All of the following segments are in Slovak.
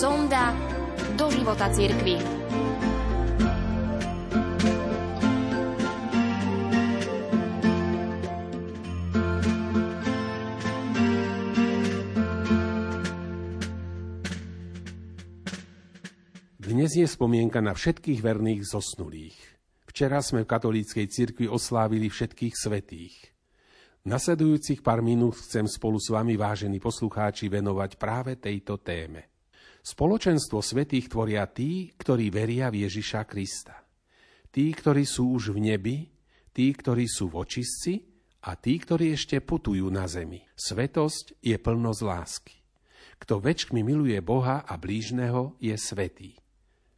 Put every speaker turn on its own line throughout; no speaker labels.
Sonda do života cirkvi.
Dnes je spomienka na všetkých verných zosnulých. Včera sme v katolíckej cirkvi oslávili všetkých svetých. Nasledujúcich pár minút chcem spolu s vami, vážení poslucháči, venovať práve tejto téme. Spoločenstvo svetých tvoria tí, ktorí veria v Ježiša Krista. Tí, ktorí sú už v nebi, tí, ktorí sú v očistci a tí, ktorí ešte putujú na zemi. Svetosť je plnosť lásky. Kto väčšmi miluje Boha a blížneho, je svetý.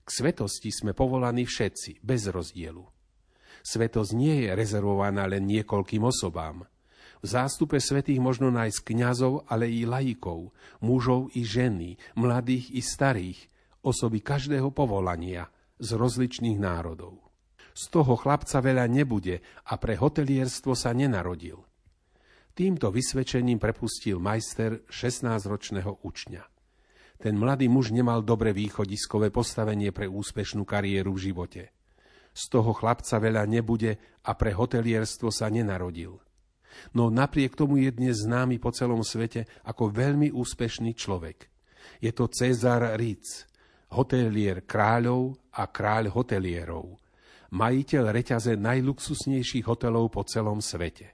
K svetosti sme povolaní všetci, bez rozdielu. Svetosť nie je rezervovaná len niekoľkým osobám – v zástupe svetých možno nájsť kňazov, ale i laikov, mužov i ženy, mladých i starých, osoby každého povolania z rozličných národov. Z toho chlapca veľa nebude a pre hotelierstvo sa nenarodil. Týmto vysvedčením prepustil majster 16-ročného učňa. Ten mladý muž nemal dobre východiskové postavenie pre úspešnú kariéru v živote. Z toho chlapca veľa nebude a pre hotelierstvo sa nenarodil – no napriek tomu je dnes známy po celom svete ako veľmi úspešný človek. Je to Cezar Ritz, hotelier kráľov a kráľ hotelierov, majiteľ reťaze najluxusnejších hotelov po celom svete.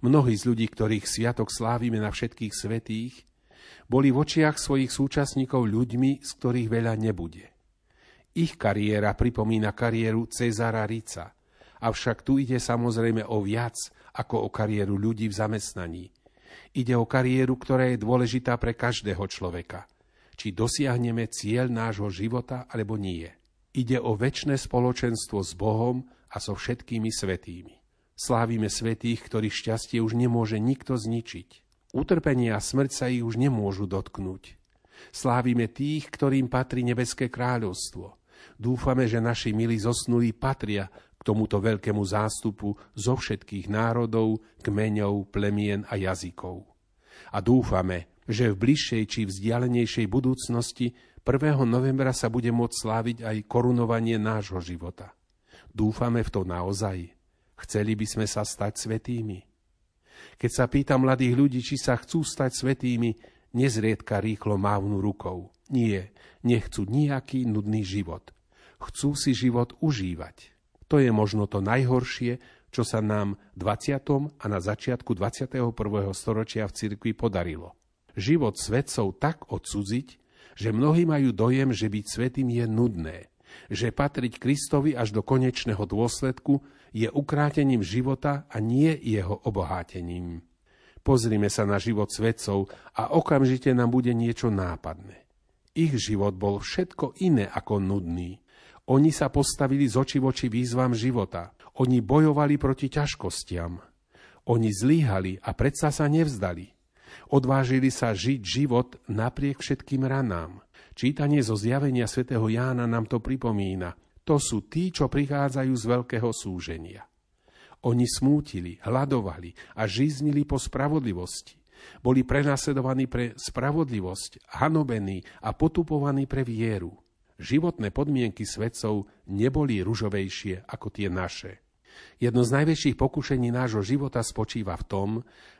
Mnohí z ľudí, ktorých sviatok slávime na všetkých svetých, boli v očiach svojich súčasníkov ľuďmi, z ktorých veľa nebude. Ich kariéra pripomína kariéru Cezara Rica, avšak tu ide samozrejme o viac ako o kariéru ľudí v zamestnaní. Ide o kariéru, ktorá je dôležitá pre každého človeka. Či dosiahneme cieľ nášho života alebo nie. Ide o väčšie spoločenstvo s Bohom a so všetkými svetými. Slávime svetých, ktorých šťastie už nemôže nikto zničiť. Utrpenie a smrť sa ich už nemôžu dotknúť. Slávime tých, ktorým patrí nebeské kráľovstvo. Dúfame, že naši milí zosnulí patria tomuto veľkému zástupu zo všetkých národov, kmeňov, plemien a jazykov. A dúfame, že v bližšej či vzdialenejšej budúcnosti 1. novembra sa bude môcť sláviť aj korunovanie nášho života. Dúfame v to naozaj. Chceli by sme sa stať svetými. Keď sa pýta mladých ľudí, či sa chcú stať svetými, nezriedka rýchlo mávnu rukou. Nie, nechcú nejaký nudný život. Chcú si život užívať. To je možno to najhoršie, čo sa nám v 20. a na začiatku 21. storočia v cirkvi podarilo. Život svetcov tak odsudziť, že mnohí majú dojem, že byť svetým je nudné, že patriť Kristovi až do konečného dôsledku je ukrátením života a nie jeho obohátením. Pozrime sa na život svetcov a okamžite nám bude niečo nápadné. Ich život bol všetko iné ako nudný. Oni sa postavili z oči voči výzvam života. Oni bojovali proti ťažkostiam. Oni zlíhali a predsa sa nevzdali. Odvážili sa žiť život napriek všetkým ranám. Čítanie zo zjavenia svätého Jána nám to pripomína. To sú tí, čo prichádzajú z veľkého súženia. Oni smútili, hľadovali a žiznili po spravodlivosti. Boli prenasledovaní pre spravodlivosť, hanobení a potupovaní pre vieru životné podmienky svetcov neboli ružovejšie ako tie naše. Jedno z najväčších pokušení nášho života spočíva v tom,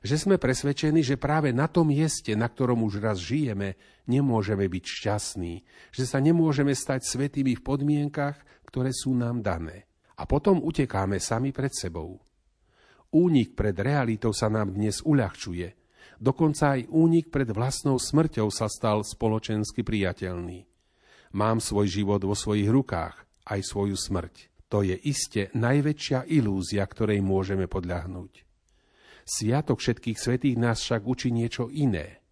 že sme presvedčení, že práve na tom mieste, na ktorom už raz žijeme, nemôžeme byť šťastní, že sa nemôžeme stať svetými v podmienkach, ktoré sú nám dané. A potom utekáme sami pred sebou. Únik pred realitou sa nám dnes uľahčuje. Dokonca aj únik pred vlastnou smrťou sa stal spoločensky priateľný. Mám svoj život vo svojich rukách, aj svoju smrť. To je iste najväčšia ilúzia, ktorej môžeme podľahnúť. Sviatok všetkých svetých nás však učí niečo iné.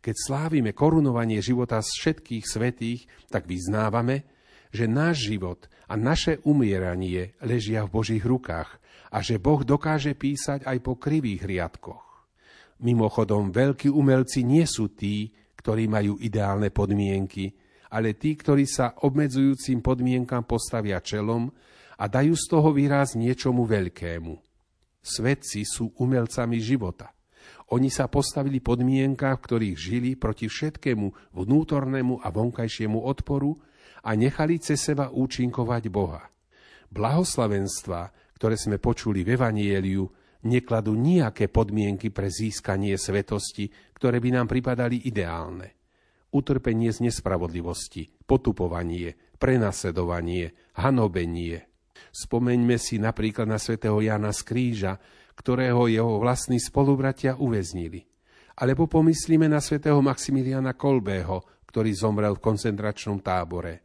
Keď slávime korunovanie života z všetkých svetých, tak vyznávame, že náš život a naše umieranie ležia v Božích rukách a že Boh dokáže písať aj po krivých riadkoch. Mimochodom, veľkí umelci nie sú tí, ktorí majú ideálne podmienky, ale tí, ktorí sa obmedzujúcim podmienkam postavia čelom a dajú z toho výraz niečomu veľkému. Svedci sú umelcami života. Oni sa postavili podmienkach, v ktorých žili proti všetkému vnútornému a vonkajšiemu odporu a nechali cez seba účinkovať Boha. Blahoslavenstva, ktoré sme počuli v Evanieliu, nekladú nejaké podmienky pre získanie svetosti, ktoré by nám pripadali ideálne. Utrpenie z nespravodlivosti, potupovanie, prenasledovanie, hanobenie. Spomeňme si napríklad na svätého Jana z Kríža, ktorého jeho vlastní spolubratia uväznili. Alebo pomyslíme na svätého Maximiliana Kolbého, ktorý zomrel v koncentračnom tábore.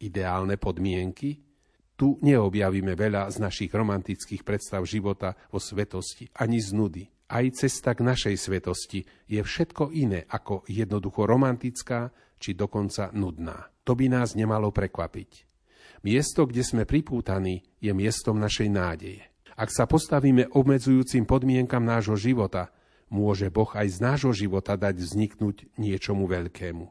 Ideálne podmienky? Tu neobjavíme veľa z našich romantických predstav života o svetosti, ani z nudy. Aj cesta k našej svetosti je všetko iné ako jednoducho romantická či dokonca nudná. To by nás nemalo prekvapiť. Miesto, kde sme pripútaní, je miestom našej nádeje. Ak sa postavíme obmedzujúcim podmienkam nášho života, môže Boh aj z nášho života dať vzniknúť niečomu veľkému.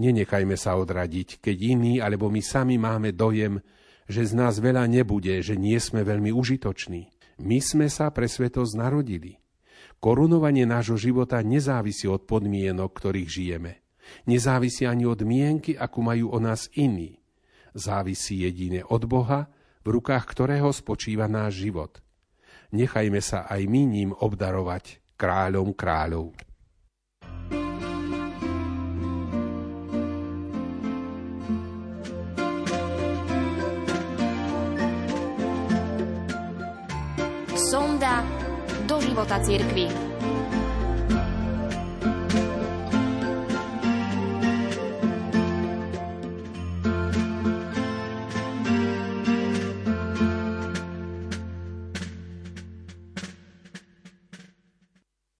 Nenechajme sa odradiť, keď iní alebo my sami máme dojem, že z nás veľa nebude, že nie sme veľmi užitoční. My sme sa pre svetosť narodili. Korunovanie nášho života nezávisí od podmienok, ktorých žijeme. Nezávisí ani od mienky, akú majú o nás iní. Závisí jedine od Boha, v rukách ktorého spočíva náš život – nechajme sa aj my ním obdarovať kráľom kráľov.
Sonda do života cirkvi.